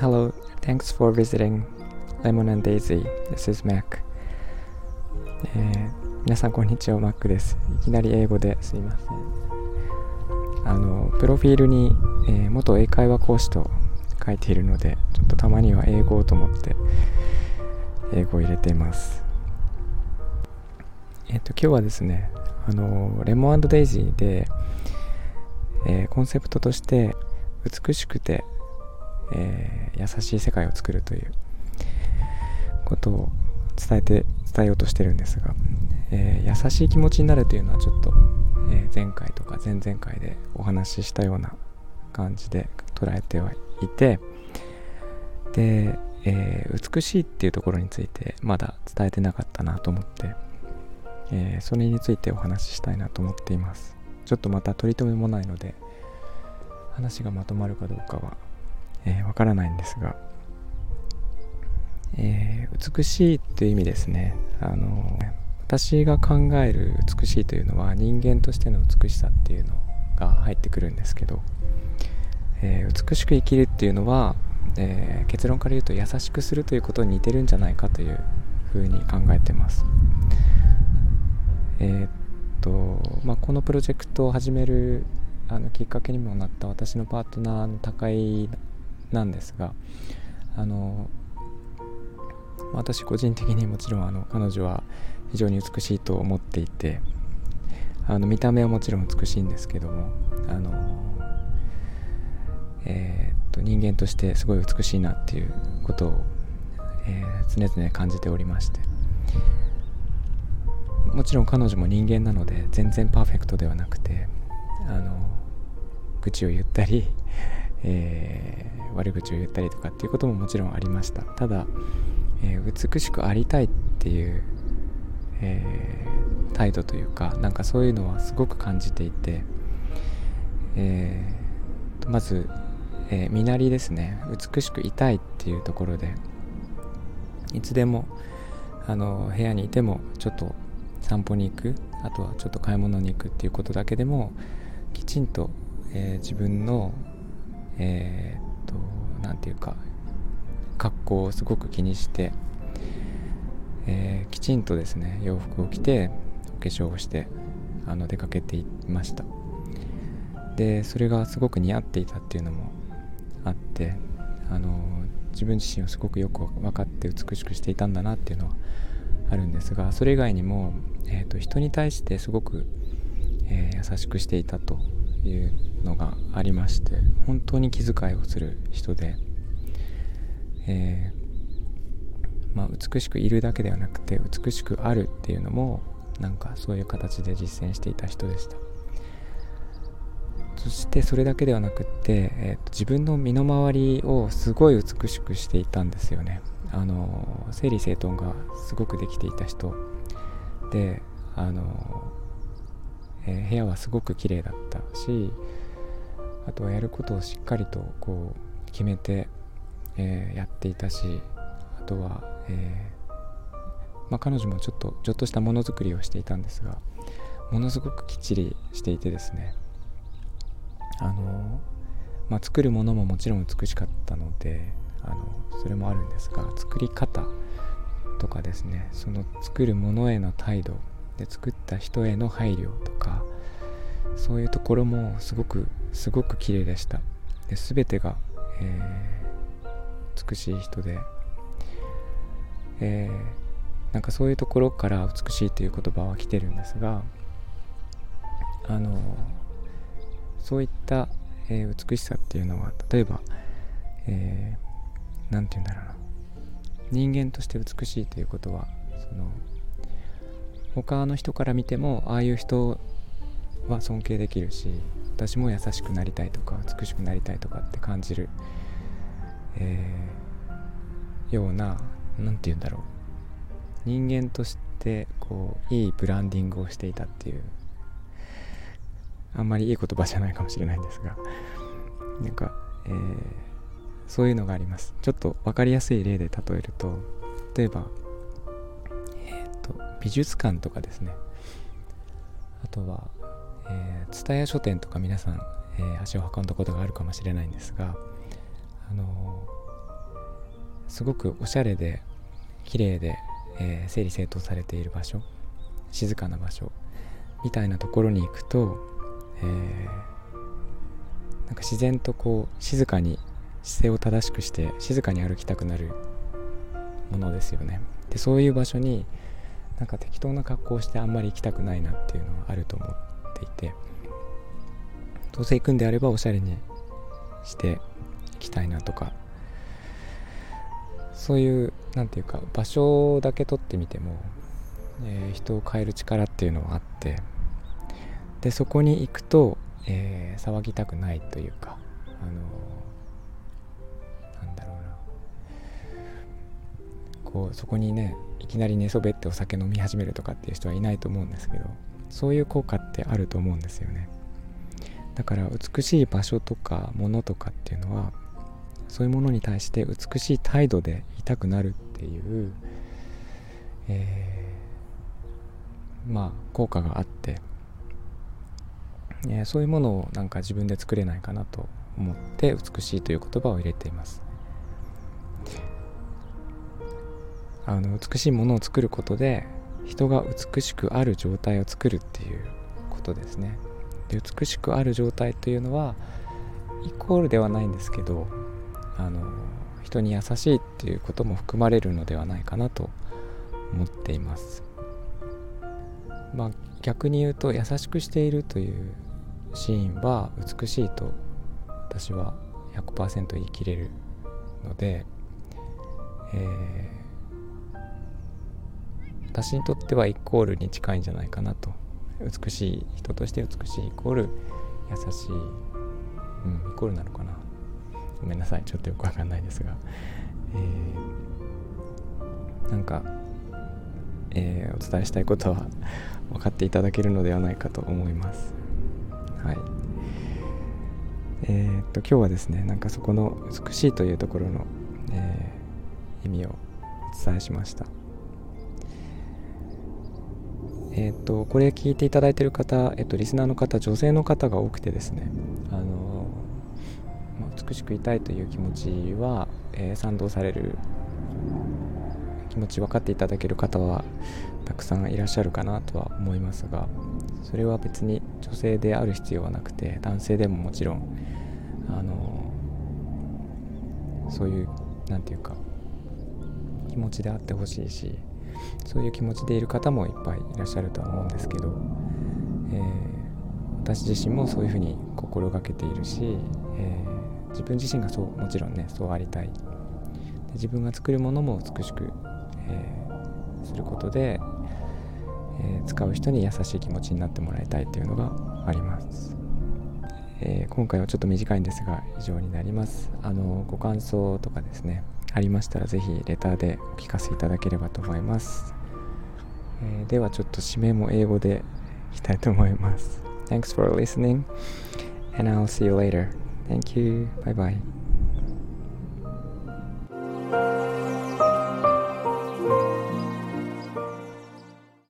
Hello, thanks for visiting Lemon and Daisy. This is Mac. えー皆さんこんにちは、Mac です。いきなり英語ですいません。あの、プロフィールに、えー元英会話講師と書いているので、ちょっとたまには英語をと思って、英語を入れています。えっ、と、今日はですね、あの、レモンデイジーで、えーコンセプトとして、美しくて、えー優しい世界を作るということを伝えて伝えようとしてるんですが、えー優しい気持ちになるというのはちょっと、え前回とか前々回でお話ししたような感じで捉えてはいてで、え美しいっていうところについてまだ伝えてなかったなと思って、えーそれについてお話ししたいなと思っています。ちょっとまた取り留めもないので話がまとまるかどうかはえーからないんですが、えー美しいという意味ですね。あの私が考える美しいというのは人間としての美しさっていうのが入ってくるんですけど、えー美しく生きるっていうのは、えー結論から言うと優しくするということに似てるんじゃないかというふうに考えてます。えーっとまあこのプロジェクトを始めるあのきっかけにもなった私のパートナーの高井なんですがあの私個人的にもちろんあの彼女は非常に美しいと思っていてあの見た目はもちろん美しいんですけどもあのえーっと人間としてすごい美しいなっていうことを、えー常々感じておりまして。もちろん彼女も人間なので全然パーフェクトではなくてあの愚痴を言ったり、えー悪口を言ったりとかっていうことももちろんありました。ただ、えー美しくありたいっていう、えー態度というかなんかそういうのはすごく感じていて、えーまず、え身なりですね。美しくいたいっていうところでいつでもあの部屋にいてもちょっと散歩に行くあとはちょっと買い物に行くっていうことだけでもきちんと、えー自分のえーっとなんていうか格好をすごく気にして、えーきちんとですね洋服を着てお化粧をしてあの出かけていました。でそれがすごく似合っていたっていうのもあってあの自分自身をすごくよく分かって美しくしていたんだなっていうのはあるんですがそれ以外にも、えー、と人に対してすごく、えー優しくしていたというのがありまして本当に気遣いをする人で、えーまあ、美しくいるだけではなくて美しくあるっていうのもなんかそういう形で実践していた人でした。そしてそれだけではなくって、えーと自分の身の回りをすごい美しくしていたんですよね。あの整理整頓がすごくできていた人。であの、えー部屋はすごく綺麗だったしあとはやることをしっかりとこう決めて、えーやっていたしあとは、えーまあ、彼女もちょっとちょっとしたものづくりをしていたんですがものすごくきっちりしていてですね。あの、まあ、作るものももちろん美しかったのであのそれもあるんですが作り方とかですねその作るものへの態度で作った人への配慮とかそういうところもすごくすごく綺麗でした。で全てが、えー美しい人で、えーなんかそういうところから美しいという言葉は来てるんですがあのそういった、えー美しさっていうのは例えば、えーなんて言うんだろうな。人間として美しいということはその他の人から見てもああいう人は尊敬できるし私も優しくなりたいとか美しくなりたいとかって感じる、えーような何て言うんだろう。人間としてこういいブランディングをしていたっていうあんまりいい言葉じゃないかもしれないんですがなんか、えーそういうのがあります。ちょっと分かりやすい例で例えると例えばえっ、と美術館とかですね。あとは、えー、蔦屋書店とか皆さん、えー、足を運んだことがあるかもしれないんですが、あのー、すごくおしゃれで綺麗で、え整理整頓されている場所静かな場所みたいなところに行くと、えなんか自然とこう静かに姿勢を正しくして静かに歩きたくなるものですよね。でそういう場所になんか適当な格好をしてあんまり行きたくないなっていうのはあると思っていてどうせ行くんであればおしゃれにしていきたいなとかそういう何て言うか場所だけ取ってみても、えー、人を変える力っていうのはあってでそこに行くと、えー、騒ぎたくないというかあのなんだろうな。こうそこにねいきなり寝そべってお酒飲み始めるとかっていう人はいないと思うんですけどそういう効果ってあると思うんですよね。だから美しい場所とか物とかっていうのはそういうものに対して美しい態度でいたくなるっていう、えー、まあ効果があって、えー、そういうものをなんか自分で作れないかなと思って美しいという言葉を入れています。あの美しいものを作ることで人が美しくある状態を作るっていうことですね。で美しくある状態というのはイコールではないんですけどあの人に優しいっていうことも含まれるのではないかなと思っています。まあ逆に言うと優しくしているというシーンは美しいと私は100%言い切れるので、えー、私にとってはイコールに近いんじゃないかなと。美しい人として美しいイコール優しい、うん、イコールなのかな。ごめんなさい。ちょっとよくわかんないですが、えー、なんか、えー、お伝えしたいことは分かっていただけるのではないかと思います。はい。えー、っと今日はですねなんかそこの美しいというところの、えー、意味をお伝えしました。えっ、とこれ聞いていただいている方、えっ、とリスナーの方女性の方が多くてですねあの、まあ、美しくいたいという気持ちは、えー、賛同される気持ち分かっていただける方はたくさんいらっしゃるかなとは思いますがそれは別に女性である必要はなくて男性でももちろんあのそういう何て言うか気持ちであってほしいしそういう気持ちでいる方もいっぱいいらっしゃるとは思うんですけど、えー、私自身もそういうふうに心がけているし、えー、自分自身がそうもちろんねそうありたい。自分が作るものも美しく、えー、することで、え使う人に優しい気持ちになってもらいたいというのがあります。え、今回はちょっと短いんですが以上になります。あのご感想とかですね。ありましたら是非レターでお聞かせいただければと思います、えー、ではちょっと締めも英語でいきたいと思います Thanks for listening and I'll see you later Thank you. Bye bye.